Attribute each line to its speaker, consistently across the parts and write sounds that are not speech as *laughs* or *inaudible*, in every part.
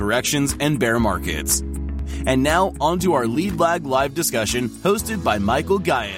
Speaker 1: corrections, and bear markets. And now, on to our Lead Lag Live discussion hosted by Michael Gayed.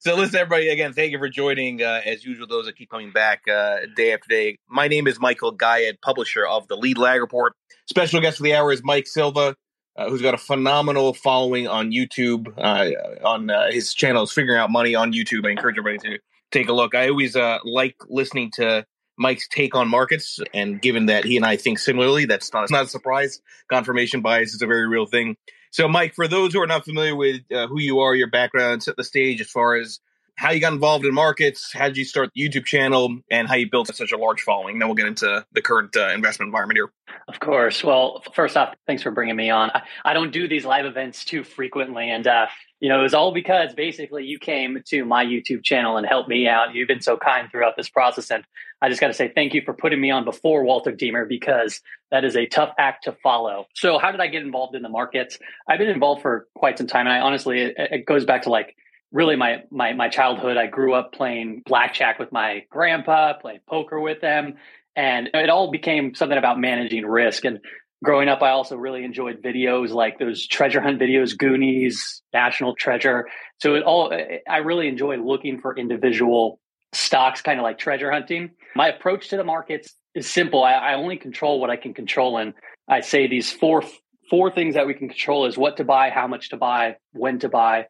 Speaker 2: So, listen, everybody, again, thank you for joining. Uh, as usual, those that keep coming back uh, day after day. My name is Michael Gayed, publisher of the Lead Lag Report. Special guest of the hour is Mike Silva, uh, who's got a phenomenal following on YouTube. Uh, on uh, his channel is Figuring Out Money on YouTube. I encourage everybody to take a look. I always uh, like listening to Mike's take on markets, and given that he and I think similarly, that's not, not a surprise. Confirmation bias is a very real thing. So, Mike, for those who are not familiar with uh, who you are, your background, set the stage as far as how you got involved in markets, how did you start the YouTube channel, and how you built such a large following. Then we'll get into the current uh, investment environment here.
Speaker 3: Of course. Well, first off, thanks for bringing me on. I, I don't do these live events too frequently, and uh, you know, it was all because basically you came to my YouTube channel and helped me out. You've been so kind throughout this process. And I just got to say thank you for putting me on before Walter Deemer because that is a tough act to follow. So, how did I get involved in the markets? I've been involved for quite some time. And I honestly, it, it goes back to like really my, my, my childhood. I grew up playing blackjack with my grandpa, playing poker with them. And it all became something about managing risk. And growing up, I also really enjoyed videos like those treasure hunt videos, Goonies, National Treasure. So it all, I really enjoy looking for individual stocks, kind of like treasure hunting. My approach to the markets is simple. I, I only control what I can control. And I say these four, four things that we can control is what to buy, how much to buy, when to buy,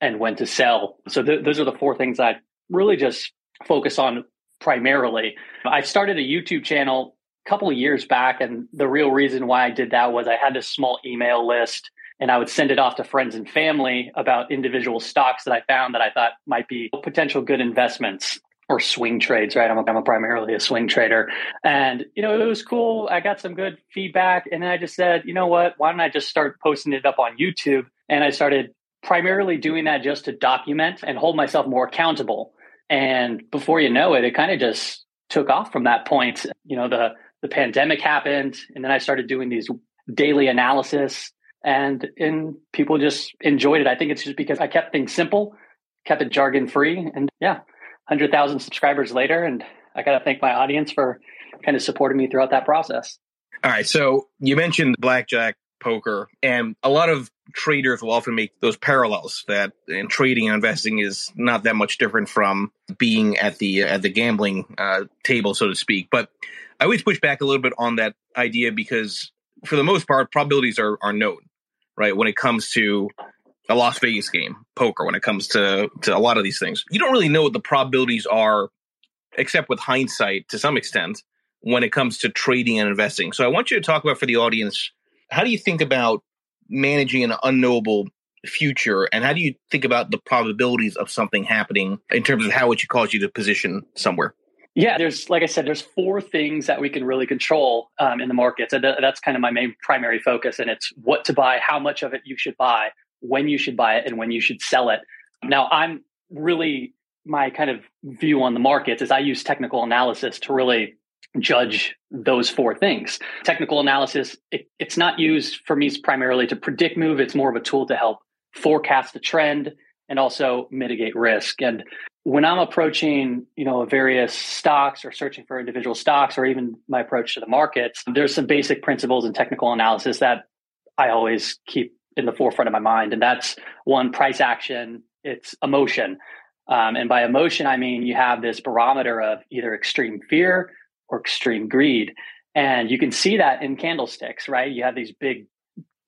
Speaker 3: and when to sell. So th- those are the four things I really just focus on primarily. I started a YouTube channel a couple of years back. And the real reason why I did that was I had this small email list and I would send it off to friends and family about individual stocks that I found that I thought might be potential good investments or swing trades, right? I'm, a, I'm a primarily a swing trader. And, you know, it was cool. I got some good feedback. And then I just said, you know what? Why don't I just start posting it up on YouTube? And I started primarily doing that just to document and hold myself more accountable. And before you know it, it kind of just took off from that point. You know, the the pandemic happened, and then I started doing these daily analysis, and and people just enjoyed it. I think it's just because I kept things simple, kept it jargon free, and yeah, hundred thousand subscribers later, and I got to thank my audience for kind of supporting me throughout that process.
Speaker 2: All right, so you mentioned blackjack poker and a lot of traders will often make those parallels that in trading and investing is not that much different from being at the at the gambling uh, table so to speak but I always push back a little bit on that idea because for the most part, probabilities are, are known, right? When it comes to a Las Vegas game, poker, when it comes to, to a lot of these things, you don't really know what the probabilities are, except with hindsight to some extent when it comes to trading and investing. So I want you to talk about for the audience, how do you think about managing an unknowable future and how do you think about the probabilities of something happening in terms of how it should cause you to position somewhere?
Speaker 3: Yeah, there's like I said, there's four things that we can really control um, in the markets, and that's kind of my main primary focus. And it's what to buy, how much of it you should buy, when you should buy it, and when you should sell it. Now, I'm really my kind of view on the markets is I use technical analysis to really judge those four things. Technical analysis, it, it's not used for me primarily to predict move. It's more of a tool to help forecast the trend and also mitigate risk. And when I'm approaching, you know, various stocks or searching for individual stocks or even my approach to the markets, there's some basic principles and technical analysis that I always keep in the forefront of my mind. And that's one price action, it's emotion. Um, and by emotion, I mean you have this barometer of either extreme fear or extreme greed. And you can see that in candlesticks, right? You have these big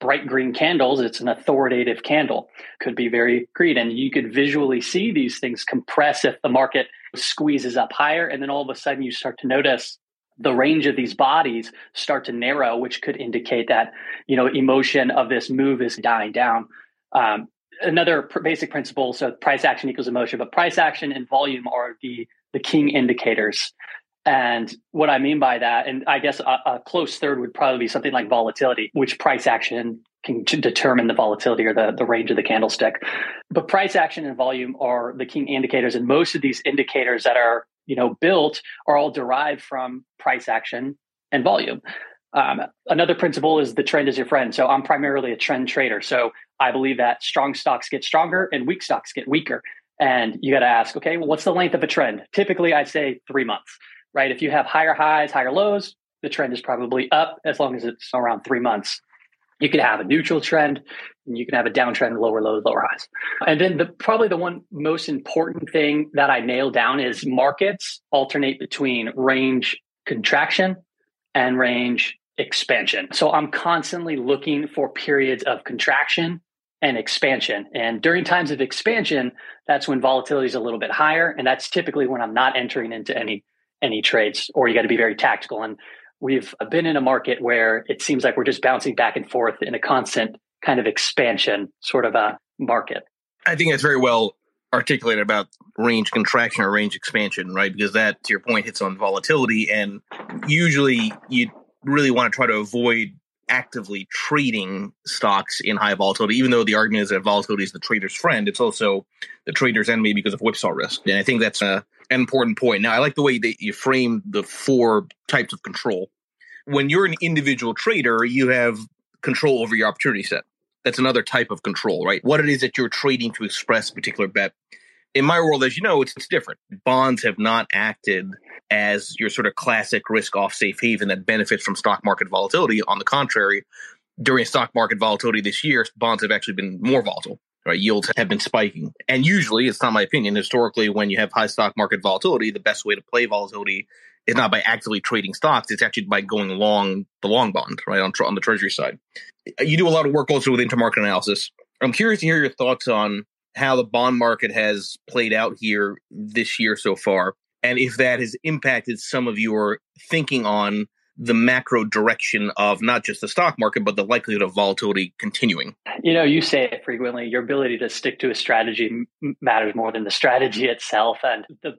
Speaker 3: bright green candles. It's an authoritative candle, could be very greed. And you could visually see these things compress if the market squeezes up higher. And then all of a sudden you start to notice the range of these bodies start to narrow, which could indicate that, you know, emotion of this move is dying down. Um, another pr- basic principle. So price action equals emotion, but price action and volume are the, the king indicators. And what I mean by that, and I guess a, a close third would probably be something like volatility, which price action can determine the volatility or the, the range of the candlestick. But price action and volume are the key indicators. And most of these indicators that are, you know, built are all derived from price action and volume. Um, another principle is the trend is your friend. So I'm primarily a trend trader. So I believe that strong stocks get stronger and weak stocks get weaker. And you got to ask, okay, well, what's the length of a trend? Typically, I'd say three months, right? If you have higher highs, higher lows, the trend is probably up as long as it's around three months. You can have a neutral trend and you can have a downtrend, lower lows, lower highs. And then the probably the one most important thing that I nailed down is markets alternate between range contraction and range expansion. So I'm constantly looking for periods of contraction and expansion. And during times of expansion, that's when volatility is a little bit higher. And that's typically when I'm not entering into any any trades or you got to be very tactical. And we've been in a market where it seems like we're just bouncing back and forth in a constant kind of expansion sort of a market.
Speaker 2: I think that's very well articulated about range contraction or range expansion, right? Because that, to your point, hits on volatility. And usually you really want to try to avoid actively trading stocks in high volatility, even though the argument is that volatility is the trader's friend, it's also the trader's enemy because of whipsaw risk. And I think that's a, an important point. Now, I like the way that you frame the four types of control. When you're an individual trader, you have control over your opportunity set. That's another type of control, right? What it is that you're trading to express a particular bet. In my world, as you know, it's, it's different. Bonds have not acted as your sort of classic risk off safe haven that benefits from stock market volatility. On the contrary, during stock market volatility this year, bonds have actually been more volatile. Right, yields have been spiking, and usually, it's not my opinion. Historically, when you have high stock market volatility, the best way to play volatility is not by actively trading stocks; it's actually by going long the long bond, right on on the treasury side. You do a lot of work also with intermarket analysis. I'm curious to hear your thoughts on how the bond market has played out here this year so far and if that has impacted some of your thinking on the macro direction of not just the stock market, but the likelihood of volatility continuing?
Speaker 3: You know, you say it frequently. Your ability to stick to a strategy matters more than the strategy itself, and the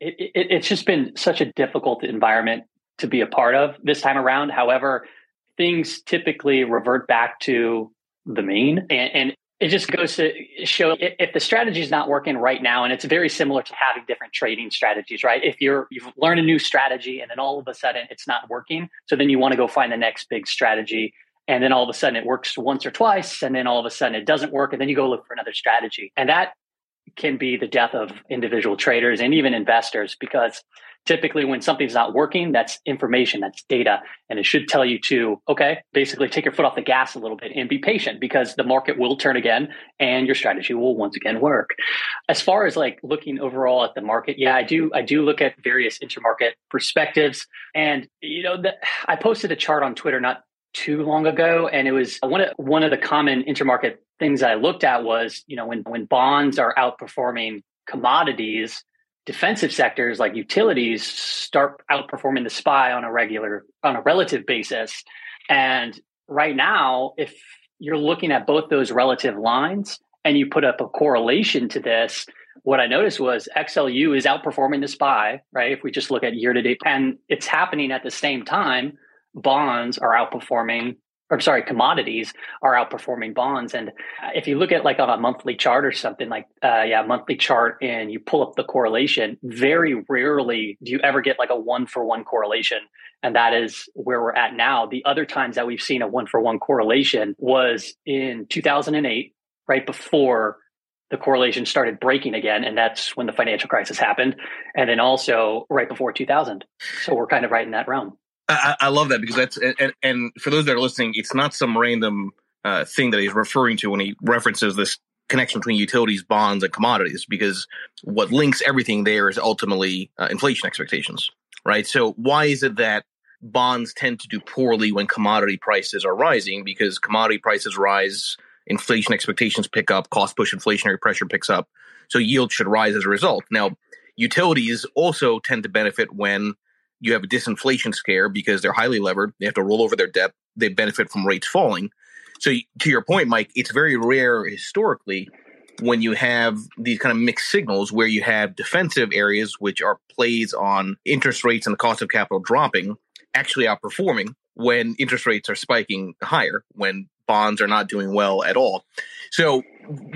Speaker 3: it, it, it's just been such a difficult environment to be a part of this time around. However, things typically revert back to the mean, and, and it just goes to show if the strategy is not working right now and it's very similar to having different trading strategies right? If you're you've learned a new strategy and then all of a sudden it's not working so then you want to go find the next big strategy and then all of a sudden it works once or twice and then all of a sudden it doesn't work and then you go look for another strategy. And that can be the death of individual traders and even investors because typically when something's not working that's information that's data and it should tell you to okay basically take your foot off the gas a little bit and be patient because the market will turn again and your strategy will once again work. As far as like looking overall at the market yeah i do i do look at various intermarket perspectives. And you know the, i posted a chart on twitter not too long ago and it was one of one of the common intermarket things i looked at was you know when when bonds are outperforming commodities defensive sectors like utilities start outperforming the SPY on a regular on a relative basis. And right now if you're looking at both those relative lines and you put up a correlation to this what i noticed was xlu is outperforming the SPY right? If we just look at year to date and it's happening at the same time bonds are outperforming or sorry, commodities are outperforming bonds. And if you look at like on a monthly chart or something like, uh, yeah, monthly chart, and you pull up the correlation, very rarely do you ever get like a one for one correlation. And that is where we're at now. The other times that we've seen a one for one correlation was in 2008, right before the correlation started breaking again. And that's when the financial crisis happened. And then also right before 2000. So we're kind of right in that realm.
Speaker 2: I, I love that because that's and, and, for those that are listening, it's not some random uh, thing that he's referring to when he references this connection between utilities, bonds, and commodities because what links everything there is ultimately uh, inflation expectations, right? So why is it that bonds tend to do poorly when commodity prices are rising? Because commodity prices rise, inflation expectations pick up, cost push inflationary pressure picks up, so yield should rise as a result. Now, utilities also tend to benefit when you have a disinflation scare because they're highly levered. They have to roll over their debt. They benefit from rates falling. So to your point, Mike, it's very rare historically when you have these kind of mixed signals where you have defensive areas, which are plays on interest rates and the cost of capital dropping, actually outperforming when interest rates are spiking higher, when bonds are not doing well at all. So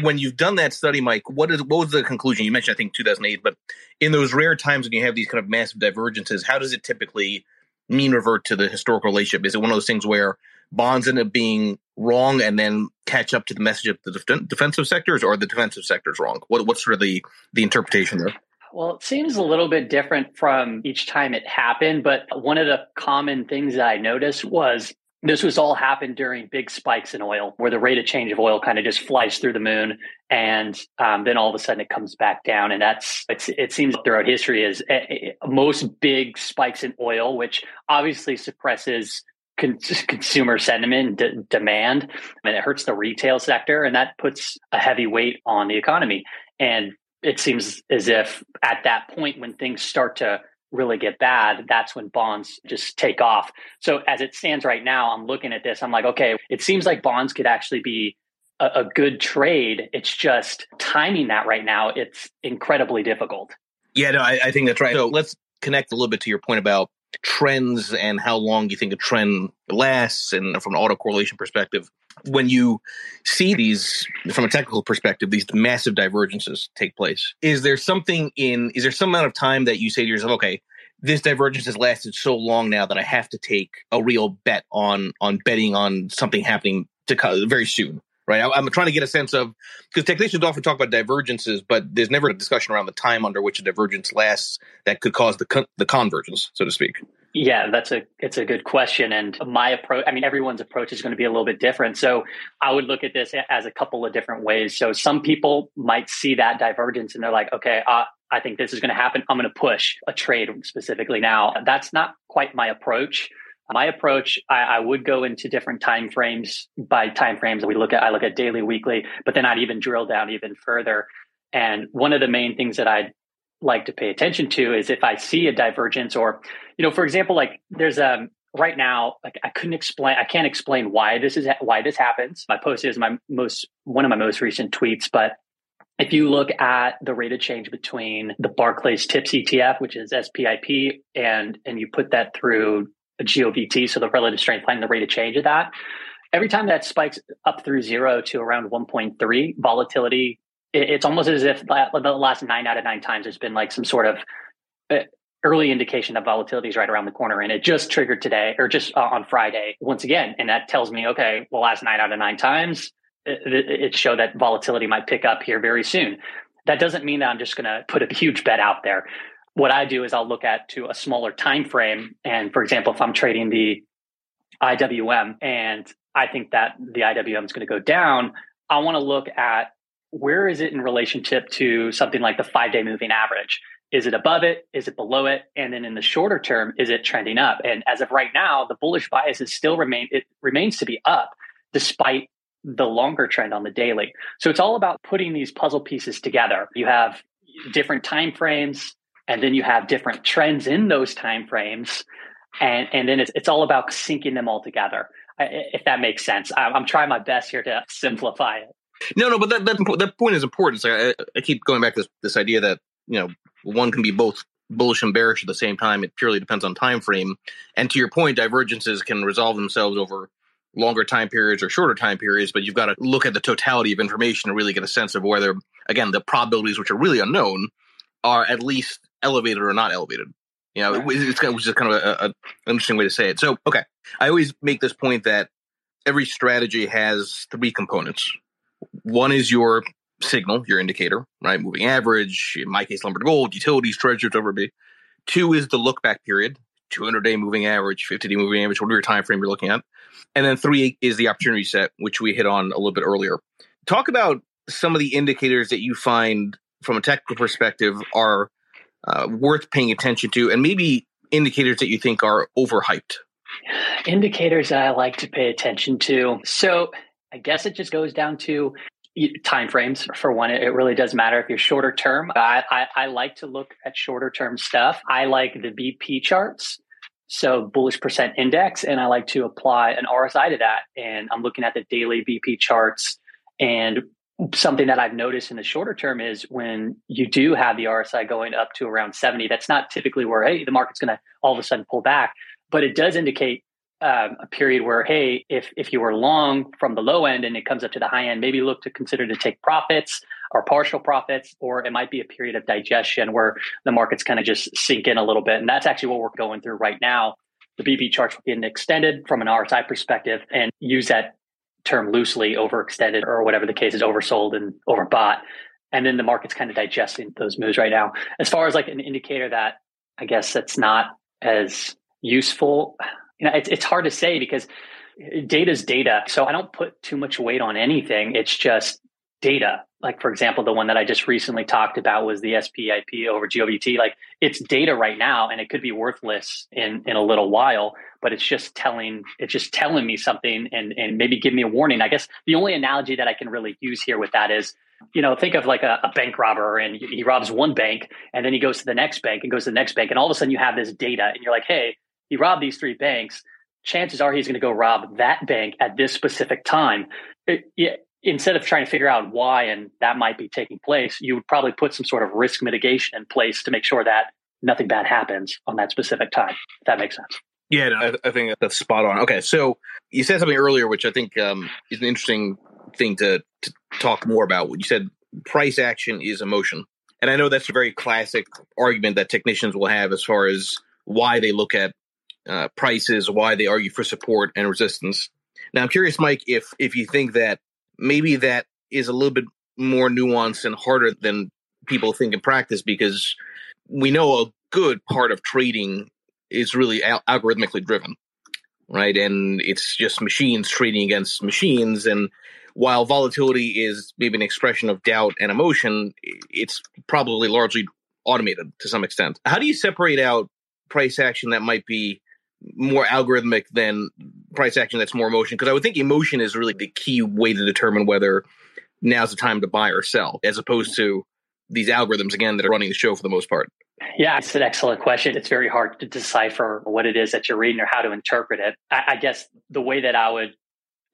Speaker 2: when you've done that study, Mike, what is what was the conclusion? You mentioned I think 2008, but in those rare times when you have these kind of massive divergences, how does it typically mean revert to the historical relationship? Is it one of those things where bonds end up being wrong and then catch up to the message of the def- defensive sectors, or the defensive sectors wrong? What, what's sort of the the interpretation there?
Speaker 3: Well, it seems a little bit different from each time it happened, but one of the common things that I noticed was this was all happened during big spikes in oil where the rate of change of oil kind of just flies through the moon and um, then all of a sudden it comes back down and that's it seems throughout history is uh, most big spikes in oil which obviously suppresses con- consumer sentiment d- demand and it hurts the retail sector and that puts a heavy weight on the economy. And it seems as if at that point when things start to really get bad, that's when bonds just take off. So as it stands right now, I'm looking at this, I'm like, okay, it seems like bonds could actually be a, a good trade. It's just timing that right now, it's incredibly difficult.
Speaker 2: Yeah, no, I, I think that's right. So let's connect a little bit to your point about trends and how long you think a trend lasts and from an autocorrelation perspective when you see these from a technical perspective these massive divergences take place is there something in is there some amount of time that you say to yourself okay this divergence has lasted so long now that i have to take a real bet on on betting on something happening to very soon right? I, am trying to get a sense of because technicians often talk about divergences but there's never a discussion around the time under which a divergence lasts that could cause the con- the convergence so to speak
Speaker 3: yeah, that's a it's a good question, and my approach. I mean, everyone's approach is going to be a little bit different. So I would look at this as a couple of different ways. So some people might see that divergence, and they're like, okay, uh, I think this is going to happen. I'm going to push a trade specifically now. That's not quite my approach. My approach, I, I, would go into different time frames by time frames. That we look at I look at daily, weekly, but then I'd even drill down even further. And one of the main things that I like to pay attention to is if I see a divergence or, you know, for example, like there's a right now, like I couldn't explain, I can't explain why this is why this happens. My post is my most one of my most recent tweets, but if you look at the rate of change between the Barclays TIPS ETF, which is SPIP, and and you put that through a GOVT, so the relative strength line, the rate of change of that, every time that spikes up through zero to around 1.3, volatility it's almost as if the last nine out of nine times there's been like some sort of uh, early indication that volatility is right around the corner. And it just triggered today or just uh, on friday once again. And that tells me okay well last nine out of nine times it, it showed that volatility might pick up here very soon. That doesn't mean that i'm just going to put a huge bet out there. What i do is i'll look at to a smaller time frame. And for example if i'm trading the iwm and i think that the iwm is going to go down i want to look at where is it in relationship to something like the five day moving average? Is it above it? Is it below it? And then in the shorter term, is it trending up? And as of right now, the bullish bias is still remain it remains to be up despite the longer trend on the daily. So it's all about putting these puzzle pieces together. You have different time frames and then you have different trends in those time frames and and then it's it's all about syncing them all together if that makes sense i'm trying my best here to simplify it
Speaker 2: no, no, but that that, that point is important. So I, I keep going back to this, this idea that you know one can be both bullish and bearish at the same time. It purely depends on time frame. And to your point, divergences can resolve themselves over longer time periods or shorter time periods, but you've got to look at the totality of information to really get a sense of whether, again, the probabilities, which are really unknown, are at least elevated or not elevated. You know, it's, it's just kind of a, a, an interesting way to say it. So, okay, I always make this point that every strategy has three components, one is your signal, your indicator, right? Moving average, in my case, lumber to gold, utilities, treasuries, whatever it be. Two is the look back period, 200 day moving average, 50 day moving average, whatever time frame you're looking at. And then three is the opportunity set, which we hit on a little bit earlier. Talk about some of the indicators that you find from a technical perspective are uh, worth paying attention to, and maybe indicators that you think are overhyped?
Speaker 3: Indicators I like to pay attention to. So I guess it just goes down to time frames for one it really does matter if you're shorter term. I, I, I like to look at shorter term stuff. I like the bp charts so bullish percent index and i like to apply an rsi to that and i'm looking at the daily bp charts. And something that i've noticed in the shorter term is when you do have the rsi going up to around 70 that's not typically where hey the market's going to all of a sudden pull back but it does indicate um, a period where, hey, if if you were long from the low end and it comes up to the high end, maybe look to consider to take profits or partial profits, or it might be a period of digestion where the market's kind of just sink in a little bit. And that's actually what we're going through right now. The BP charts getting extended from an RSI perspective and use that term loosely overextended or whatever the case is oversold and overbought. And then the market's kind of digesting those moves right now. As far as like an indicator that I guess that's not as useful you know, it's, it's hard to say because data is data. So I don't put too much weight on anything. It's just data. Like, for example, the one that I just recently talked about was the SPIP over GOVT. Like, it's data right now and it could be worthless in, in a little while, but it's just telling, it's just telling me something and, and maybe give me a warning. I guess the only analogy that I can really use here with that is, you know, think of like a, a bank robber and he robs one bank and then he goes to the next bank and goes to the next bank. And all of a sudden you have this data and you're like, hey, he robbed these three banks. Chances are he's going to go rob that bank at this specific time. It, it, instead of trying to figure out why and that might be taking place, you would probably put some sort of risk mitigation in place to make sure that nothing bad happens on that specific time. If that makes sense.
Speaker 2: Yeah, no, I, I, think that's spot on. Okay, so you said something earlier, which I think um, is an interesting thing to, to talk more about. You said price action is emotion. And I know that's a very classic argument that technicians will have as far as why they look at uh, prices, why they argue for support and resistance. Now, I'm curious, Mike, if if you think that maybe that is a little bit more nuanced and harder than people think in practice, because we know a good part of trading is really al- algorithmically driven, right? And it's just machines trading against machines. And while volatility is maybe an expression of doubt and emotion, it's probably largely automated to some extent. How do you separate out price action that might be more algorithmic than price action that's more emotion because i would think emotion is really the key way to determine whether now's the time to buy or sell as opposed to these algorithms again that are running the show for the most part.
Speaker 3: Yeah it's an excellent question. It's very hard to decipher what it is that you're reading or how to interpret it. I, I guess the way that i would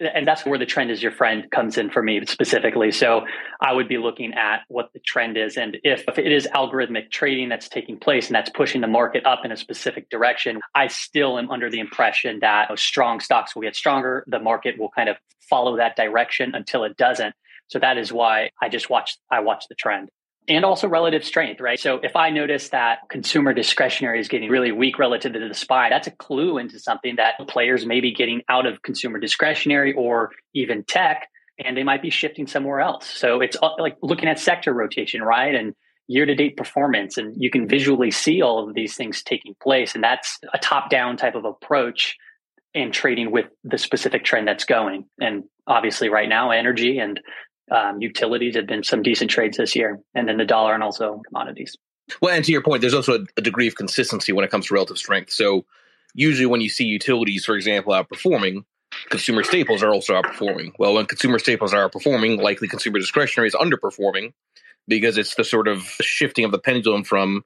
Speaker 3: and that's where the trend is your friend comes in for me specifically. So I would be looking at what the trend is. And if, if it is algorithmic trading that's taking place and that's pushing the market up in a specific direction, I still am under the impression that strong stocks will get stronger. The market will kind of follow that direction until it doesn't. So that is why I just watch, I watch the trend and also relative strength, right? So if I notice that consumer discretionary is getting really weak relative to the SPY, that's a clue into something that players may be getting out of consumer discretionary or even tech, and they might be shifting somewhere else. So it's uh, like looking at sector rotation, right? And year to date performance, and you can visually see all of these things taking place. And that's a top down type of approach in trading with the specific trend that's going. And obviously, right now, energy and um, utilities have been some decent trades this year, and then the dollar and also commodities.
Speaker 2: Well, and to your point, there's also a, a degree of consistency when it comes to relative strength. So usually, when you see utilities, for example, outperforming, consumer staples are also outperforming. Well, when consumer staples are outperforming, likely consumer discretionary is underperforming because it's the sort of shifting of the pendulum from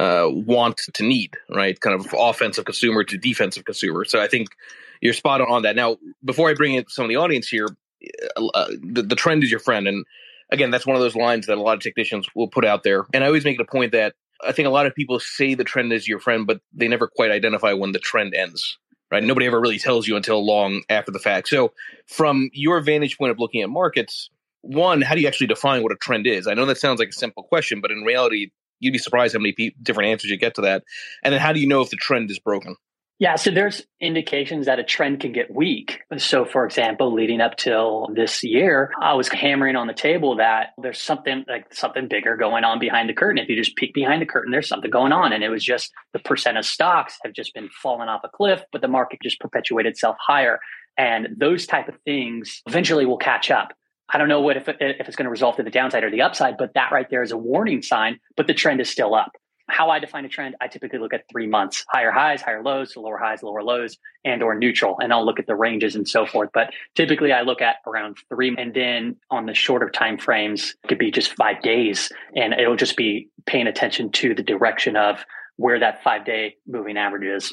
Speaker 2: uh, want to need, right? Kind of offensive consumer to defensive consumer. So I think you're spot on that. Now, before I bring in some of the audience here, uh, the, the trend is your friend. And again, that's one of those lines that a lot of technicians will put out there. And I always make it a point that I think a lot of people say the trend is your friend, but they never quite identify when the trend ends. Right? Nobody ever really tells you until long after the fact. So, from your vantage point of looking at markets, one, how do you actually define what a trend is? I know that sounds like a simple question, but in reality, you'd be surprised how many pe- different answers you get to that. And then, how do you know if the trend is broken?
Speaker 3: Yeah, so there's indications that a trend can get weak. So, for example, leading up till this year, I was hammering on the table that there's something like something bigger going on behind the curtain. If you just peek behind the curtain, there's something going on. And it was just the percent of stocks have just been falling off a cliff, but the market just perpetuated itself higher. And those type of things eventually will catch up. I don't know what if, if it's going to result to the downside or the upside, but that right there is a warning sign, but the trend is still up. How I define a trend, I typically look at three months, higher highs, higher lows, lower highs, lower lows, and or neutral. And I'll look at the ranges and so forth. But typically I look at around three. And then on the shorter time frames, it could be just five days. And it'll just be paying attention to the direction of where that five day moving average is.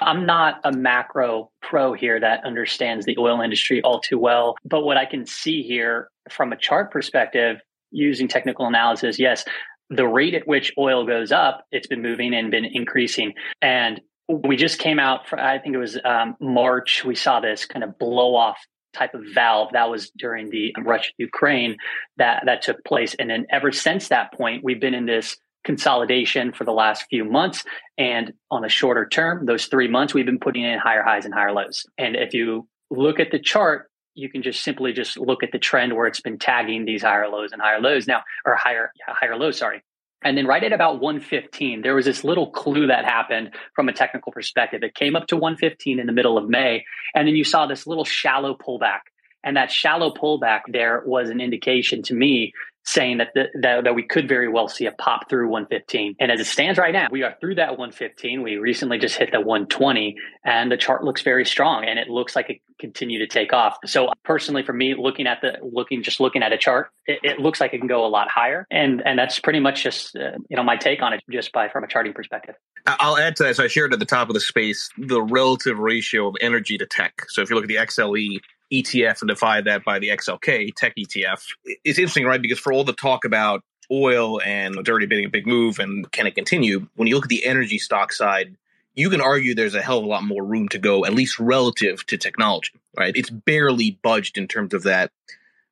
Speaker 3: I'm not a macro pro here that understands the oil industry all too well. But what I can see here from a chart perspective, using technical analysis, yes, the rate at which oil goes up, it's been moving and been increasing. And we just came out, for, I think it was um, March, we saw this kind of blow off type of valve that was during the Russia Ukraine that that took place and then ever since that point we've been in this consolidation for the last few months. And on a shorter term, those three months, we've been putting in higher highs and higher lows. And if you look at the chart, you can just simply just look at the trend where it's been tagging these higher lows and higher lows now, or higher, yeah, higher lows, sorry. And then right at about 115, there was this little clue that happened from a technical perspective. It came up to 115 in the middle of May. And then you saw this little shallow pullback. And that shallow pullback there was an indication to me saying that, the, that that we could very well see a pop through 115. And as it stands right now, we are through that 115. We recently just hit the 120, and the chart looks very strong, and it looks like it continue to take off. So personally, for me, looking at the looking just looking at a chart, it, it looks like it can go a lot higher, and and that's pretty much just uh, you know my take on it, just by from a charting perspective.
Speaker 2: I'll add to that. So I shared at the top of the space the relative ratio of energy to tech. So if you look at the XLE ETF and divide that by the XLK tech ETF. It's interesting, right? Because for all the talk about oil and it's already been a big move and can it continue, when you look at the energy stock side, you can argue there's a hell of a lot more room to go, at least relative to technology, right? It's barely budged in terms of that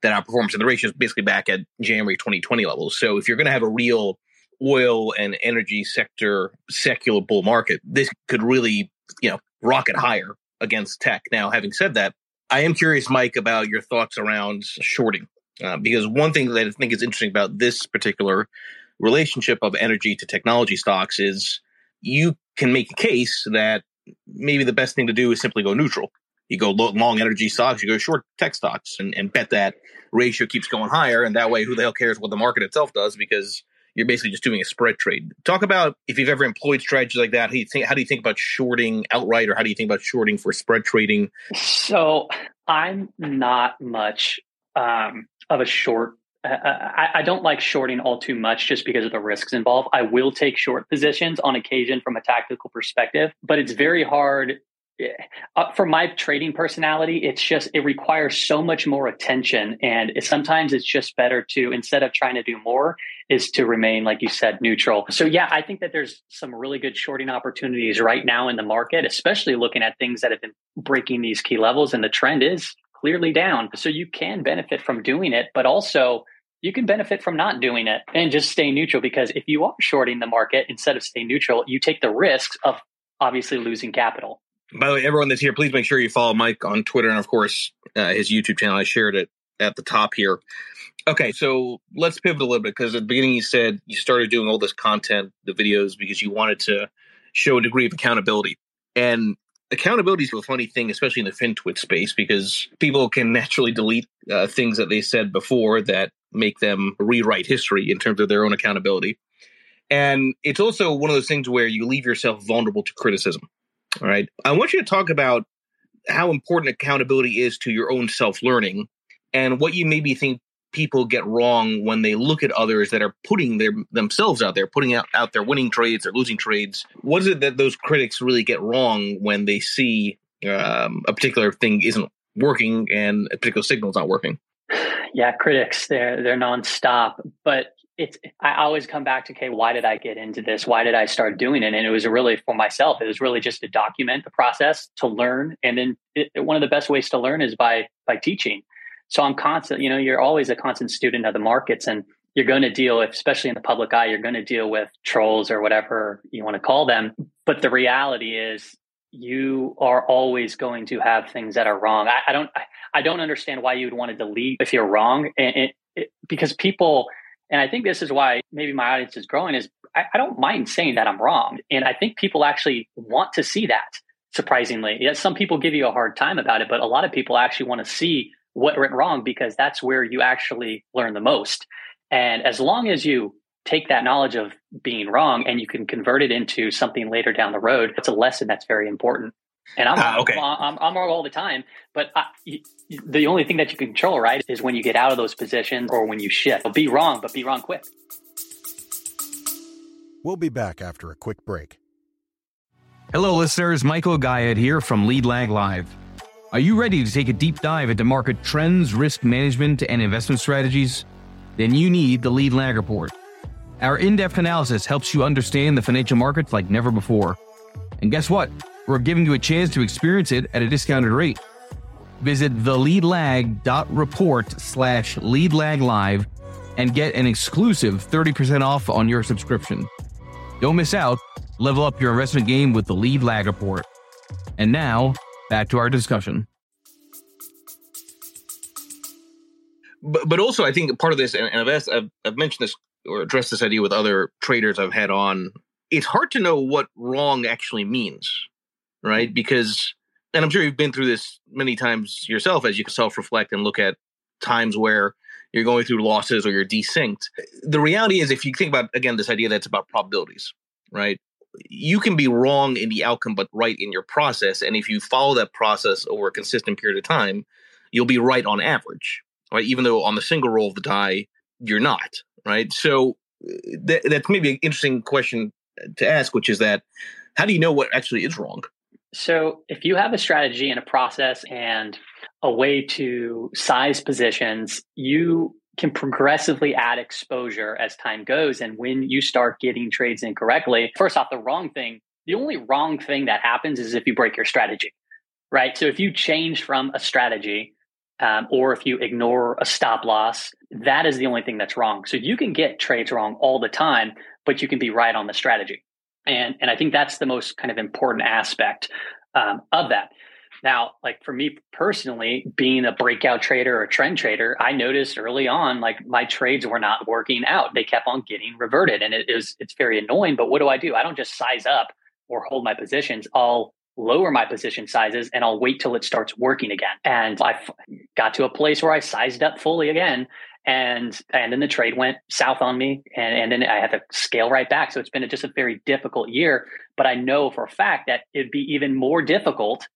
Speaker 2: that outperformance, and the ratio is basically back at January 2020 levels. So if you're going to have a real oil and energy sector secular bull market, this could really, you know, rocket higher against tech. Now, having said that, I am curious, Mike, about your thoughts around shorting, uh, because one thing that I think is interesting about this particular relationship of energy to technology stocks is you can make a case that maybe the best thing to do is simply go neutral. You go long energy stocks, you go short tech stocks, and, and bet that ratio keeps going higher. And that way, who the hell cares what the market itself does? Because you're basically just doing a spread trade. Talk about if you've ever employed strategies like that. How do you think? How do you think about shorting outright, or how do you think about shorting for spread trading?
Speaker 3: So I'm not much um, of a short. Uh, I, I don't like shorting all too much just because of the risks involved. I will take short positions on occasion from a tactical perspective, but it's very hard uh, for my trading personality, it's just it requires so much more attention, and it, sometimes it's just better to instead of trying to do more, is to remain like you said neutral. So yeah, I think that there's some really good shorting opportunities right now in the market, especially looking at things that have been breaking these key levels, and the trend is clearly down. So you can benefit from doing it, but also you can benefit from not doing it and just stay neutral because if you are shorting the market instead of staying neutral, you take the risks of obviously losing capital.
Speaker 2: By the way, everyone that's here, please make sure you follow Mike on Twitter and, of course, uh, his YouTube channel. I shared it at the top here. Okay, so let's pivot a little bit because at the beginning you said you started doing all this content, the videos, because you wanted to show a degree of accountability. And accountability is a funny thing, especially in the FinTwit space, because people can naturally delete uh, things that they said before that make them rewrite history in terms of their own accountability. And it's also one of those things where you leave yourself vulnerable to criticism. All right. I want you to talk about how important accountability is to your own self learning and what you maybe think people get wrong when they look at others that are putting their themselves out there, putting out, out their winning trades or losing trades. What is it that those critics really get wrong when they see um, a particular thing isn't working and a particular signal is not working?
Speaker 3: Yeah, critics, they're they're nonstop. But it's I always come back to okay, why did I get into this? Why did I start doing it? And it was really for myself. It was really just to document the process, to learn, and then it, one of the best ways to learn is by by teaching. So I'm constant. You know, you're always a constant student of the markets, and you're going to deal, with, especially in the public eye, you're going to deal with trolls or whatever you want to call them. But the reality is, you are always going to have things that are wrong. I, I don't. I, I, don't understand why you would want to delete if you're wrong, and it, it, because people and I think this is why maybe my audience is growing is I, I don't mind saying that I'm wrong. And I think people actually want to see that surprisingly. Some people give you a hard time about it, but a lot of people actually want to see what went wrong because that's where you actually learn the most. And as long as you take that knowledge of being wrong and you can convert it into something later down the road, it's a lesson that's very important. And I'm, uh, okay. I'm, I'm, wrong all the time, but I, the only thing that you control, right, is when you get out of those positions or when you shift. Be wrong, but be wrong quick.
Speaker 4: We'll be back after a quick break.
Speaker 5: Hello, listeners. Michael Gayed here from Lead Lag Live. Are you ready to take a deep dive into market trends, risk management, and investment strategies? Then you need the Lead Lag Report. Our in depth analysis helps you understand the financial markets like never before. And guess what? We're giving you a chance to experience it at a discounted rate. Visit theleadlag.report slash leadlaglive and get an exclusive 30% off on your subscription. Don't miss out. Level up your investment game with the Lead Lag Report. And now, back to our discussion.
Speaker 2: But, but also, I think part of this, and I've, asked, I've, I've mentioned this or addressed this idea with other traders I've had on. It's hard to know what wrong actually means, right? Because, and I'm sure you've been through this many times yourself as you self reflect and look at times where you're going through losses or you're desynced. The reality is, if you think about, again, this idea that's about probabilities, right? You can be wrong in the outcome, but right in your process. And if you follow that process over a consistent period of time, you'll be right on average, right? Even though on the single roll of the die, you're not, right? So uh, th- that's maybe an interesting question to ask, which is that how do you know what actually is wrong?
Speaker 3: So if you have a strategy and a process and a way to size positions, you can progressively add exposure as time goes. And when you start getting trades incorrectly, first off, the wrong thing, the only wrong thing that happens is if you break your strategy, right? So if you change from a strategy um, or if you ignore a stop loss, that is the only thing that's wrong. So you can get trades wrong all the time, but you can be right on the strategy. And, and I think that's the most kind of important aspect um, of that. Now, like for me personally, being a breakout trader or a trend trader, I noticed early on, like my trades were not working out. They kept on getting reverted, and it is it's very annoying. But what do I do? I don't just size up or hold my positions. I'll lower my position sizes and I'll wait till it starts working again. And I got to a place where I sized up fully again. And and then the trade went south on me, and, and then I had to scale right back. So it's been a, just a very difficult year. But I know for a fact that it'd be even more difficult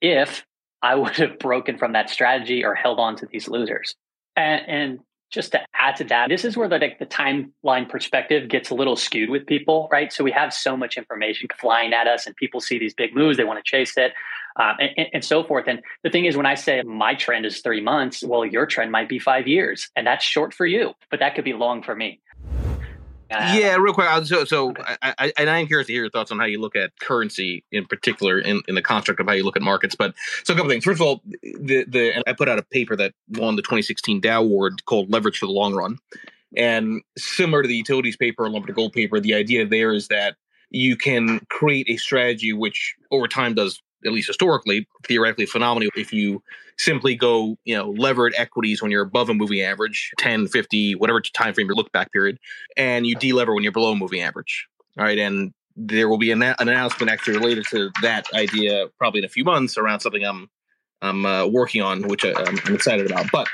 Speaker 3: if I *laughs* would have broken from that strategy or held on to these losers. And, and just to add to that, this is where the, like, the timeline perspective gets a little skewed with people, right? So we have so much information flying at us, and people see these big moves, they want to chase it, um, and, and, so forth. And the thing is, when I say my trend is three months, well, your trend might be five years, and that's short for you, but that could be long for me.
Speaker 2: Yeah, real quick. So, so okay. I, I, and I'm curious to hear your thoughts on how you look at currency in particular in, in the construct of how you look at markets. But so a couple things. First of all, the the I put out a paper that won the 2016 Dow Award called "Leverage for the Long Run," and similar to the utilities paper, or lumber to gold paper, the idea there is that you can create a strategy which over time does at least historically, theoretically phenomenal if you simply go, you know, levered equities when you're above a moving average, 10, 50, whatever time frame your look back period, and you delever when you're below a moving average. All right. And there will be an, an announcement actually related to that idea probably in a few months around something I'm I'm uh, working on, which I, I'm excited about. But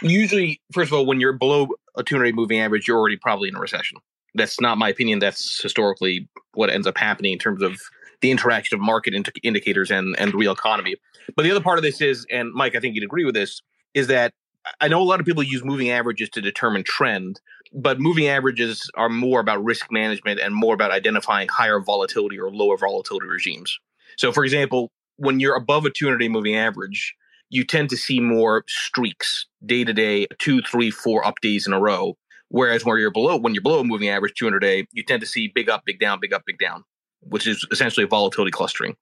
Speaker 2: usually, first of all, when you're below a 200 moving average, you're already probably in a recession. That's not my opinion. That's historically what ends up happening in terms of the interaction of market indicators and and real economy. But the other part of this is, and Mike, I think you'd agree with this, is that I know a lot of people use moving averages to determine trend, but moving averages are more about risk management and more about identifying higher volatility or lower volatility regimes. So, for example, when you're above a 200 day moving average, you tend to see more streaks day to day, two, three, four up days in a row. Whereas when you're below, when you're below a moving average 200 day, you tend to see big up, big down, big up, big down which is essentially a volatility clustering.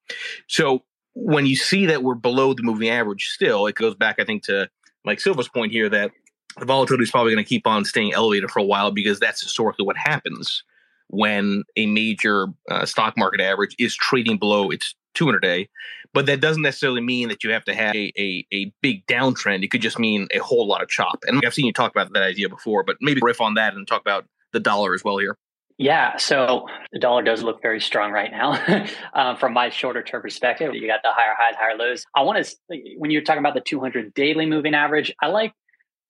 Speaker 2: So when you see that we're below the moving average still, it goes back, I think, to Mike Silva's point here that the volatility is probably going to keep on staying elevated for a while because that's historically what happens when a major uh, stock market average is trading below its 200 day. But that doesn't necessarily mean that you have to have a, a, a, big downtrend. It could just mean a whole lot of chop. And I've seen you talk about that idea before, but maybe riff on that and talk about the dollar as well here.
Speaker 3: Yeah, so the dollar does look very strong right now. um, *laughs* from my shorter term perspective, you got the higher highs, higher lows. I want to, when you're talking about the 200 daily moving average, I like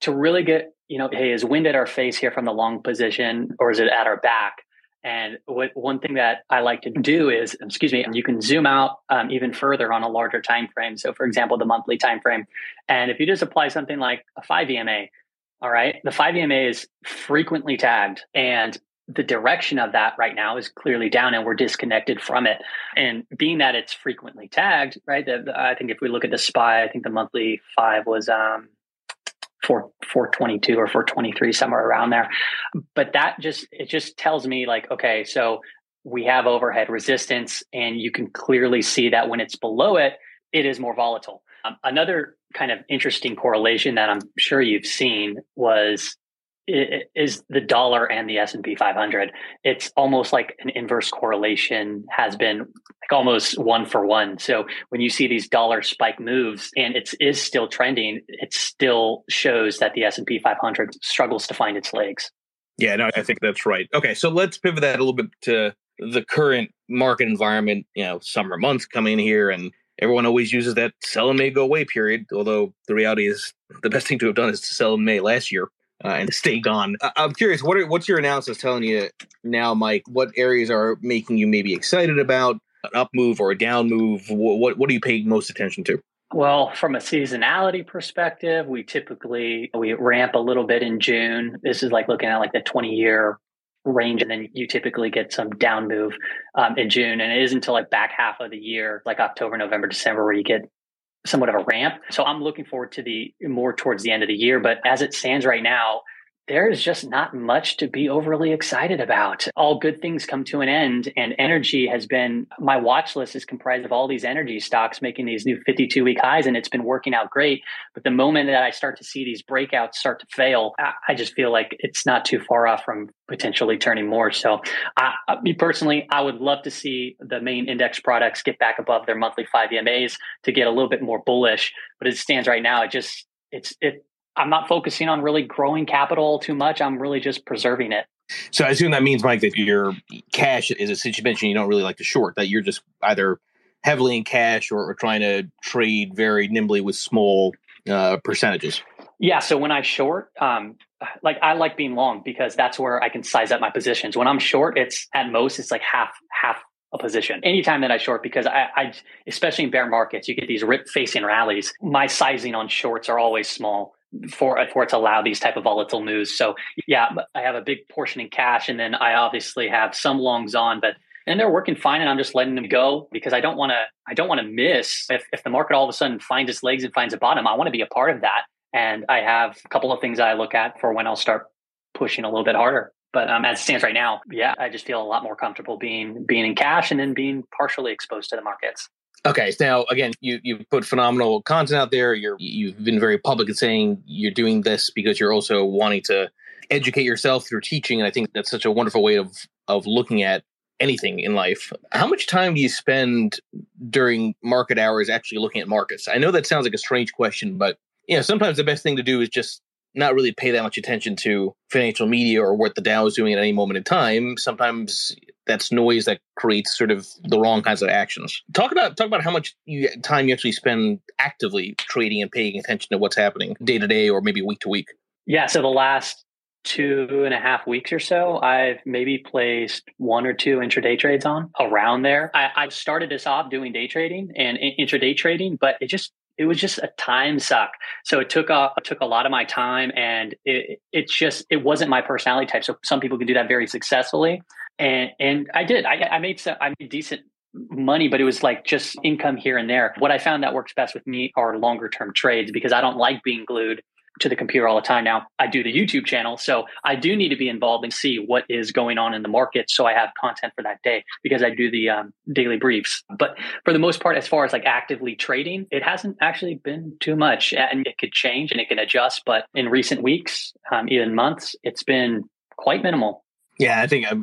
Speaker 3: to really get, you know, hey, is wind at our face here from the long position or is it at our back? And what, one thing that I like to do is, excuse me, you can zoom out um, even further on a larger time frame. So, for example, the monthly time frame. And if you just apply something like a 5 EMA, all right, the 5 EMA is frequently tagged, and the direction of that right now is clearly down and we're disconnected from it. And being that it's frequently tagged, right? The, the, I think if we look at the SPY, I think the monthly five was um, 4, 422 or 423, somewhere around there. But that just, it just tells me like, okay, so we have overhead resistance and you can clearly see that when it's below it, it is more volatile. Um, another kind of interesting correlation that I'm sure you've seen was is the dollar and the S&P 500 it's almost like an inverse correlation has been like almost one for one. So when you see these dollar spike moves and it is still trending it still shows that the S&P 500 struggles to find its legs.
Speaker 2: Yeah no i think that's right. Okay so let's pivot that a little bit to the current market environment you know summer months coming here and everyone always uses that sell in may go away period although the reality is the best thing to have done is to sell in may last year uh, and stay gone. I- am curious, what are, what's your analysis telling you now, Mike? What areas are making you maybe excited about an up move or a down move? What, what, what are you paying most attention to?
Speaker 3: Well, from a seasonality perspective, we typically we ramp a little bit in June. This is like looking at like the 20 year range, and then you typically get some down move um, in June. And it isn't until like back half of the year, like October, November, December, where you get somewhat of a ramp. So I'm looking forward to the more towards the end of the year. But as it stands right now, there is just not much to be overly excited about. All good things come to an end, and energy has been my watch list is comprised of all these energy stocks making these new 52 week highs, and it's been working out great. But the moment that I start to see these breakouts start to fail, I, just feel like it's not too far off from potentially turning more. So, I, me personally, I would love to see the main index products get back above their monthly five EMAs to get a little bit more bullish. But as it stands right now, it just it's it I'm not focusing on really growing capital too much. I'm really just preserving it.
Speaker 2: So I assume that means, Mike, that your cash is a since you mentioned you don't really like to short, that you're just either heavily in cash or, or trying to trade very nimbly with small uh, percentages.
Speaker 3: Yeah. So when I short, um, like I like being long because that's where I can size up my positions. When I'm short, it's at most it's like half half a position. Anytime that I short, because I, I especially in bear markets, you get these rip facing rallies. My sizing on shorts are always small for for it to allow these type of volatile moves. So yeah, I have a big portion in cash, and then I obviously have some longs on, but and they're working fine, and I'm just letting them go because I don't want to I don't want to miss if if the market all of a sudden finds its legs and finds a bottom. I want to be a part of that, and I have a couple of things I look at for when I'll start pushing a little bit harder. But um, as it stands right now, yeah, I just feel a lot more comfortable being being in cash and then being partially exposed to the markets.
Speaker 2: Okay, so now again, you you put phenomenal content out there. You're you've been very public in saying you're doing this because you're also wanting to educate yourself through teaching, and I think that's such a wonderful way of of looking at anything in life. How much time do you spend during market hours actually looking at markets? I know that sounds like a strange question, but you know sometimes the best thing to do is just not really pay that much attention to financial media or what the Dow is doing at any moment in time. Sometimes that's noise that creates sort of the wrong kinds of actions. Talk about talk about how much you, time you actually spend actively trading and paying attention to what's happening day to day or maybe week to week.
Speaker 3: Yeah, so the last two and a half weeks or so, I've maybe placed one or two intraday trades on around there. I, I started this off doing day trading and intraday trading, but it just it was just a time suck. So it took a it took a lot of my time, and it it just it wasn't my personality type. So some people can do that very successfully, and and I did. I, I made some, I made decent money, but it was like just income here and there. What I found that works best with me are longer term trades because I don't like being glued to the computer all the time. Now I do the YouTube channel, so I do need to be involved and see what is going on in the market. So I have content for that day because I do the um, daily briefs. But for the most part, as far as like actively trading, it hasn't actually been too much, and it could change and it can adjust. But in recent weeks, um, even months, it's been quite minimal.
Speaker 2: Yeah, I think um,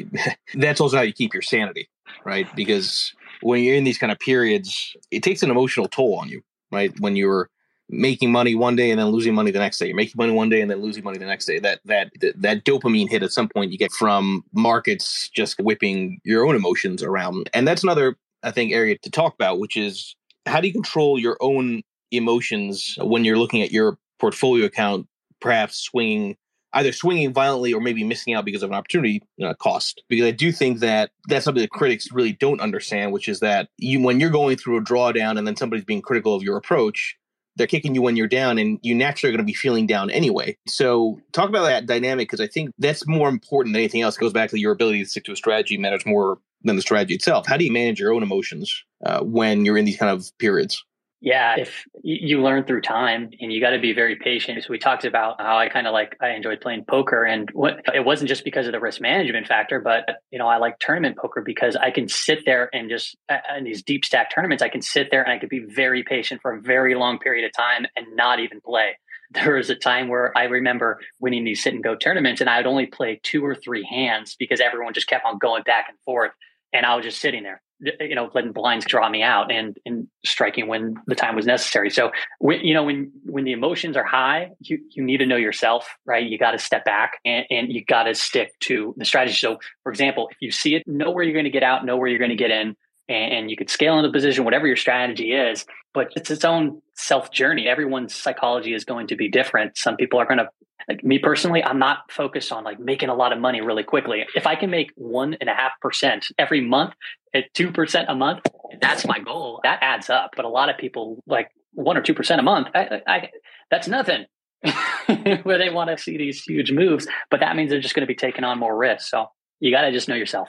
Speaker 2: *laughs* that's also how you keep your sanity, right? Because when you're in these kind of periods, it takes an emotional toll on you, right? When you're making money one day and then losing money the next day. You're making money one day and then losing money the next day. That that that dopamine hit at some point you get from markets just whipping your own emotions around. And that's another I think area to talk about, which is how do you control your own emotions when you're looking at your portfolio account, perhaps swinging either swinging violently or maybe missing out because of an opportunity uh, cost. Because I do think that that's something that critics really don't understand, which is that you when you're going through a drawdown and then somebody's being critical of your approach, they're kicking you when you're down and you naturally are going to be feeling down anyway. So talk about that dynamic because I think that's more important than anything else. It goes back to your ability to stick to a strategy matters more than the strategy itself. How do you manage your own emotions uh, when you're in these kind of periods?
Speaker 3: Yeah, if you learn through time and you got to be very patient. So we talked about how I kind of like I enjoyed playing poker and what it wasn't just because of the risk management factor, but you know, I like tournament poker because I can sit there and just in these deep stack tournaments, I can sit there and I could be very patient for a very long period of time and not even play. *laughs* There was a time where I remember winning these sit and go tournaments and I would only play two or three hands because everyone just kept on going back and forth and I was just sitting there you know, letting blinds draw me out and, and striking when the time was necessary. So, when, you know, when, when the emotions are high, you, you need to know yourself, right? You got to step back and, and you got to stick to the strategy. So, for example, if you see it, know where you're going to get out, know where you're going to get in, and, you could scale into position, whatever your strategy is, but it's its own self journey. Everyone's psychology is going to be different. Some people are going to like me personally, I'm not focused on like making a lot of money really quickly. If I can make one and a half percent every month at two percent a month, that's my goal. That adds up. But a lot of people like one or two percent a month. I, I, that's nothing. *laughs* Where they want to see these huge moves, but that means they're just going to be taking on more risk. So you got to just know yourself.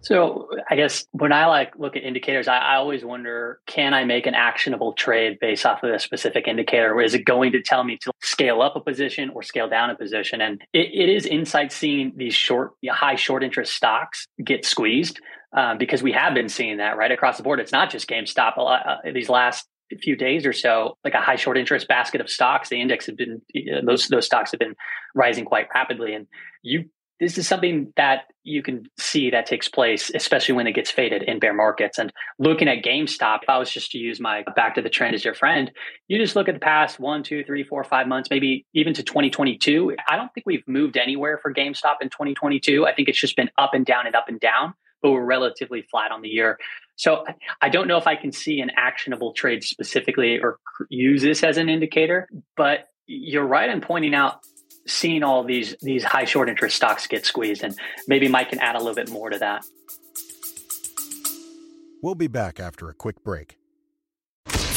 Speaker 3: So I guess when I like look at indicators, I, I, always wonder, can I make an actionable trade based off of a specific indicator? Or is it going to tell me to scale up a position or scale down a position? And it, it is insight seeing these short, high short interest stocks get squeezed um, because we have been seeing that right across the board. It's not just GameStop. A lot, uh, these last few days or so, like a high short interest basket of stocks, the index have been those those stocks have been rising quite rapidly, and you this is something that you can see that takes place, especially when it gets faded in bear markets. And looking at GameStop, if I was just to use my back to the trend as your friend, you just look at the past one, two, three, four, five months, maybe even to 2022. I don't think we've moved anywhere for GameStop in 2022. I think it's just been up and down and up and down, but we're relatively flat on the year. So I don't know if I can see an actionable trade specifically or use this as an indicator, but you're right in pointing out seeing all these these high short interest stocks get squeezed, and maybe Mike can add a little bit more to that.
Speaker 4: We'll be back after a quick break.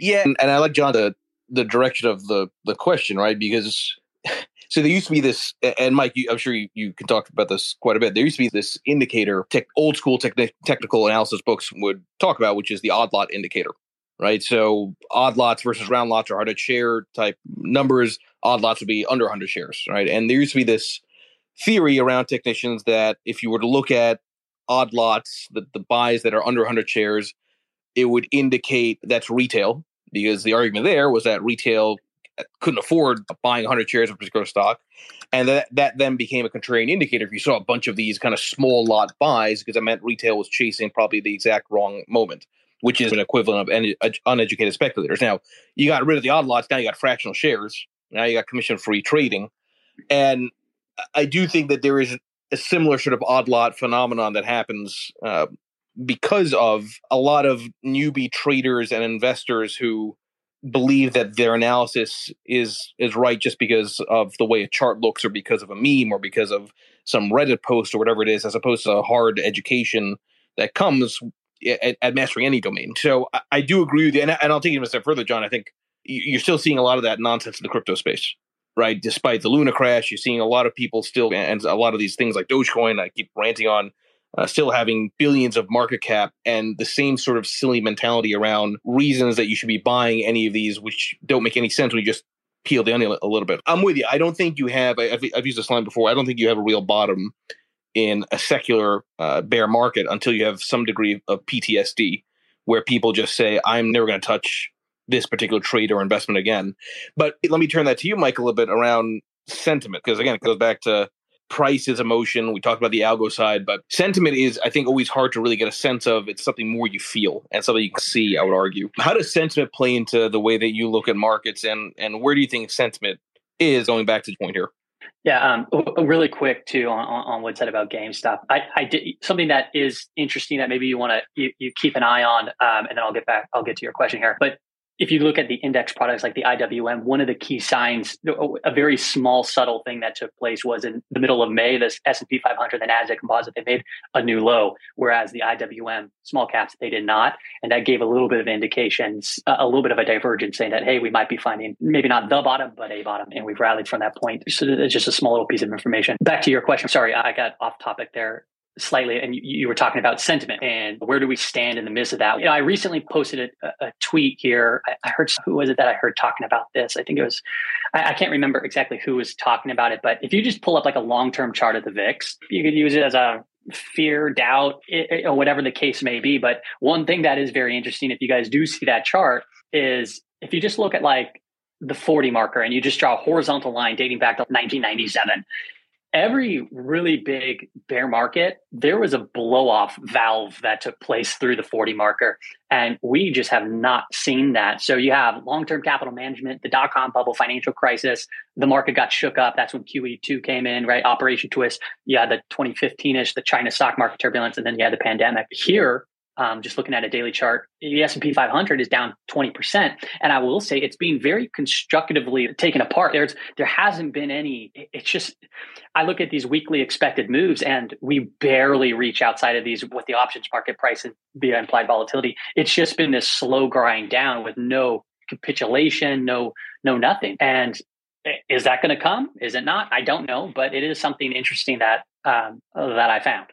Speaker 2: Yeah, and, and I like John the the direction of the the question, right? Because *laughs* so there used to be this, and Mike, you, I'm sure you, you can talk about this quite a bit. There used to be this indicator, tech, old school techni- technical analysis books would talk about, which is the odd lot indicator, right? So odd lots versus round lots are 100 share type numbers. Odd lots would be under 100 shares, right? And there used to be this theory around technicians that if you were to look at odd lots, the, the buys that are under 100 shares, it would indicate that's retail because the argument there was that retail couldn't afford buying 100 shares of a particular stock. And that, that then became a contrarian indicator if you saw a bunch of these kind of small lot buys, because it meant retail was chasing probably the exact wrong moment, which is an equivalent of uneducated speculators. Now, you got rid of the odd lots, now you got fractional shares, now you got commission free trading. And I do think that there is a similar sort of odd lot phenomenon that happens uh, because of a lot of newbie traders and investors who believe that their analysis is is right just because of the way a chart looks or because of a meme or because of some reddit post or whatever it is as opposed to a hard education that comes at, at mastering any domain. So I, I, do agree with you and, and i'll take it a step further john. I think you're still seeing a lot of that nonsense in the crypto space right? Despite the luna crash you're seeing a lot of people still and a lot of these things like dogecoin i keep ranting on uh, still having billions of market cap and the same sort of silly mentality around reasons that you should be buying any of these, which don't make any sense when you just peel the onion a little bit. I'm with you. I don't think you have, I've, I've used this line before, I don't think you have a real bottom in a secular uh, bear market until you have some degree of PTSD where people just say, I'm never going to touch this particular trade or investment again. But let me turn that to you, Mike, a little bit around sentiment, because again, it goes back to price is emotion. We talked about the algo side, but sentiment is, I think, always hard to really get a sense of. It's something more you feel and something you can see, I would argue. How does sentiment play into the way that you look at markets and, and where do you think sentiment is going back to the point here?
Speaker 3: Yeah, um, really quick too on, on what said about GameStop. I, I did something that is interesting that maybe you want to you, you, keep an eye on, um, and then I'll get back. I'll get to your question here. But if you look at the index products like the IWM, one of the key signs, a very small, subtle thing that took place was in the middle of May, this S&P 500, the Nasdaq Composite, they made a new low, whereas the IWM small caps they did not, and that gave a little bit of indications, a little bit of a divergence, saying that hey, we might be finding maybe not the bottom, but a bottom, and we've rallied from that point. So it's just a small little piece of information. Back to your question. Sorry, I got off topic there slightly, and you, you, were talking about sentiment and where do we stand in the midst of that. You know, I recently posted a, a tweet here. I, I, heard who was it that I heard talking about this? I think it was I, I, can't remember exactly who was talking about it, but if you just pull up like a long term chart of the VIX, you could use it as a fear, doubt, it, or whatever the case may be. But one thing that is very interesting, if you guys do see that chart, is if you just look at like the 40 marker and you just draw a horizontal line dating back to 1997 every really big bear market, there was a blow off valve that took place through the 40 marker. And we just have not seen that. So you have long term capital management, the dot com bubble, financial crisis, the market got shook up. That's when QE2 came in, right? Operation Twist. You had the 2015 ish, the China stock market turbulence, and then you had the pandemic. Here, um, just looking at a daily chart, the S&P 500 is down 20%. And I will say it's being very constructively taken apart. There's, there hasn't been any, it's just, I look at these weekly expected moves and we barely reach outside of these with the options market price and via implied volatility. It's just been this slow grind down with no capitulation, no, no nothing. And is that going to come? Is it not? I don't know, but it is something interesting that, um, that I found.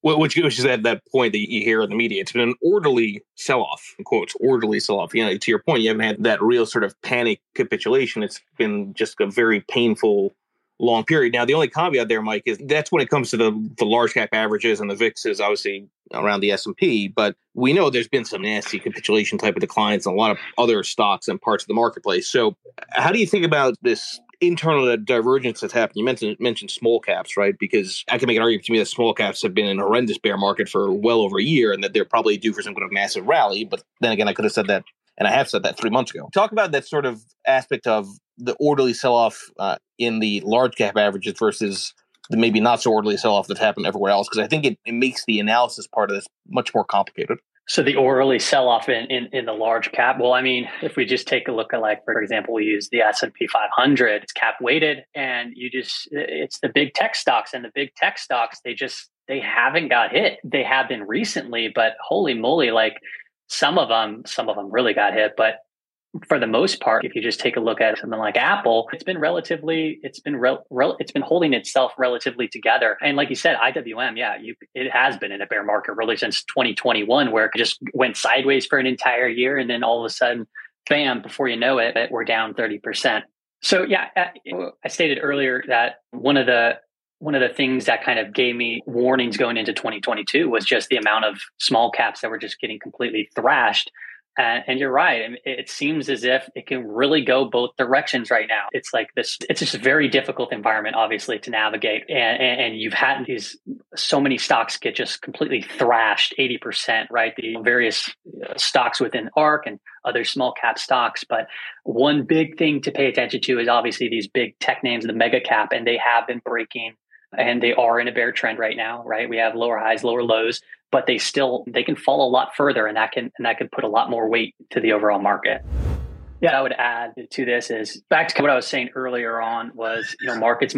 Speaker 2: Which, which is at that point that you hear in the media. It's been an orderly sell off, quotes, orderly sell off. You know, to your point, you haven't had that real sort of panic capitulation. It's been just a very painful long period. Now, the only caveat there, Mike, is that's when it comes to the, the large cap averages and the VIX is obviously around the S&P, but we know there's been some nasty capitulation type of declines in a lot of other stocks and parts of the marketplace. So how do you think about this internal divergence that's happened. You mentioned mentioned small caps, right? Because I can make an argument to me that small caps have been in a horrendous bear market for well over a year, and that they're probably due for some kind of massive rally. But then again, I could have said that, and I have said that three months ago. Talk about that sort of aspect of the orderly sell off uh, in the large cap averages versus the maybe not so orderly sell off that's happened everywhere else, because I think it, it makes the analysis part of this much more complicated.
Speaker 3: So the orderly sell off in, in, in, the large cap. Well, I mean, if we just take a look at like, for example, we use the S and P 500, it's cap weighted and you just, it's the big tech stocks and the big tech stocks, they just, they haven't got hit. They have been recently, but holy moly, like some of them, some of them really got hit, but for the most part, if you just take a look at something like Apple, it's been relatively, it's been rel, it's been holding itself relatively together. And like you said, IWM, yeah, you, it has been in a bear market really since 2021, where it just went sideways for an entire year, and then all of a sudden, bam! Before you know it, we're down 30 percent. So yeah, uh, I stated earlier that one of the one of the things that kind of gave me warnings going into 2022 was just the amount of small caps that were just getting completely thrashed and, and, you're right. It seems as if it can really go both directions right now. It's like this, it's just a very difficult environment, obviously, to navigate. And, and, and you've had these, so many stocks get just completely thrashed 80%, right? The various uh, stocks within ARK and other small cap stocks. But one big thing to pay attention to is obviously these big tech names, the mega cap, and they have been breaking and they are in a bear trend right now, right? We have lower highs, lower lows, but they still they can fall a lot further, and that can and that can put a lot more weight to the overall market. Yeah, I would add to this is back to what I was saying earlier on was you know markets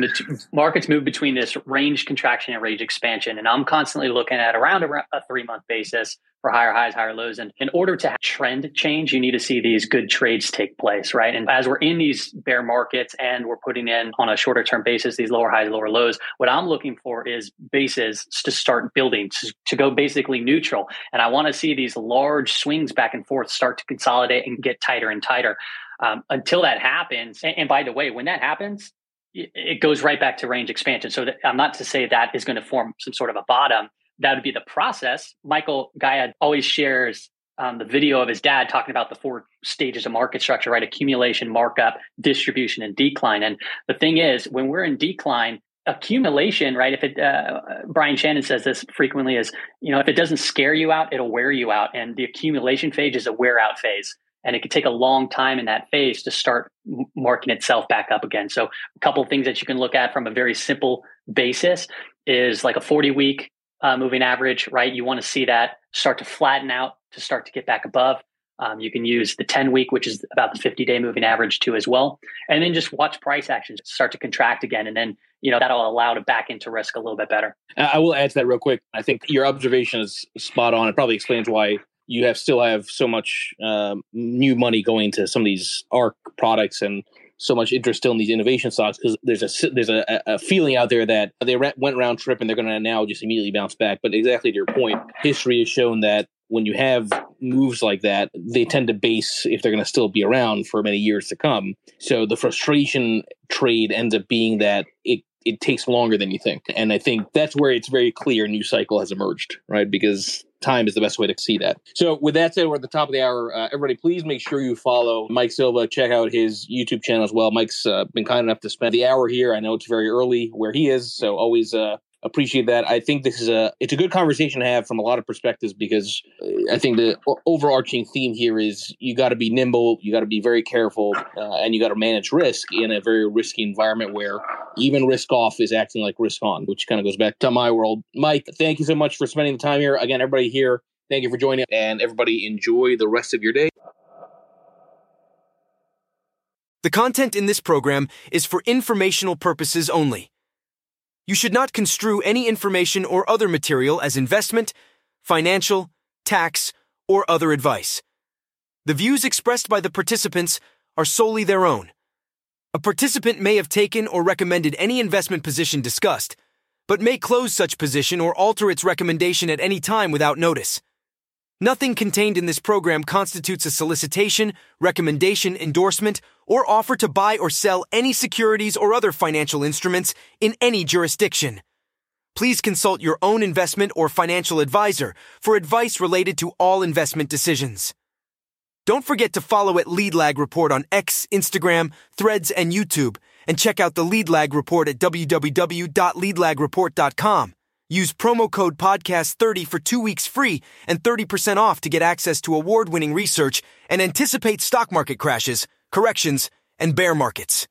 Speaker 3: markets move between this range contraction and range expansion, and I'm constantly looking at around a, a three month basis for higher highs, higher lows. And in order to have trend change, you need to see these good trades take place, right? And as we're in these bear markets and we're putting in on a shorter term basis, these lower highs, lower lows, what I'm looking for is bases to start building, to, to go basically neutral. And I want to see these large swings back and forth start to consolidate and get tighter and tighter. Um, until that happens, and, and by the way, when that happens, it goes right back to range expansion. So I'm not to say that is going to form some sort of a bottom. That would be the process. Michael Gayed always shares um, the video of his dad talking about the four stages of market structure, right? Accumulation, markup, distribution, and decline. And the thing is, when we're in decline, accumulation, right? If it, uh, Brian Shannon says this frequently is, you know, if it doesn't scare you out, it'll wear you out. And the accumulation phase is a wear out phase and it could take a long time in that phase to start marking itself back up again. So a couple things that you can look at from a very simple basis is like a 40 week uh, moving average, right? You want to see that start to flatten out to start to get back above. Um, you can use the 10 week, which is about the 50 day moving average too, as well. And then just watch price actions start to contract again. And then, you know, that'll allow to back into risk a little bit better.
Speaker 2: I will add to that real quick. I think your observation is spot on. It probably explains why you have still have so much um, new money going to some of these ARK products and so much interest still in these innovation stocks because there's a there's a, a, feeling out there that they went round trip and they're going to now just immediately bounce back. But exactly to your point, history has shown that when you have moves like that, they tend to base if they're going to still be around for many years to come. So the frustration trade ends up being that it it takes longer than you think. And I think that's where it's very clear new cycle has emerged, right? Because time is the best way to see that. So, with that said, we're at the top of the hour. Uh, everybody, please make sure you follow Mike Silva. Check out his YouTube channel as well. Mike's uh, been kind enough to spend the hour here. I know it's very early where he is, so always uh, appreciate that. I think this is a it's a good conversation to have from a lot of perspectives because uh, I think the overarching theme here is you got to be nimble, you got to be very careful, uh, and you got to manage risk in a very risky environment where even risk off is acting like risk on, which kind of goes back to my world. Mike, thank you so much for spending the time here. Again, everybody here, thank you for joining, and everybody enjoy the rest of your day.
Speaker 6: The content in this program is for informational purposes only. You should not construe any information or other material as investment, financial, tax, or other advice. The views expressed by the participants are solely their own. A participant may have taken or recommended any investment position discussed, but may close such position or alter its recommendation at any time without notice. Nothing contained in this program constitutes a solicitation, recommendation, endorsement, or offer to buy or sell any securities or other financial instruments in any jurisdiction. Please consult your own investment or financial advisor for advice related to all investment decisions. Don't forget to follow at Lead Lag Report on X, Instagram, Threads, and YouTube, and check out the Lead Lag Report at www.leadlagreport.com. Use promo code podcast30 for two weeks free and 30% off to get access to award winning research and anticipate stock market crashes, corrections, and bear markets.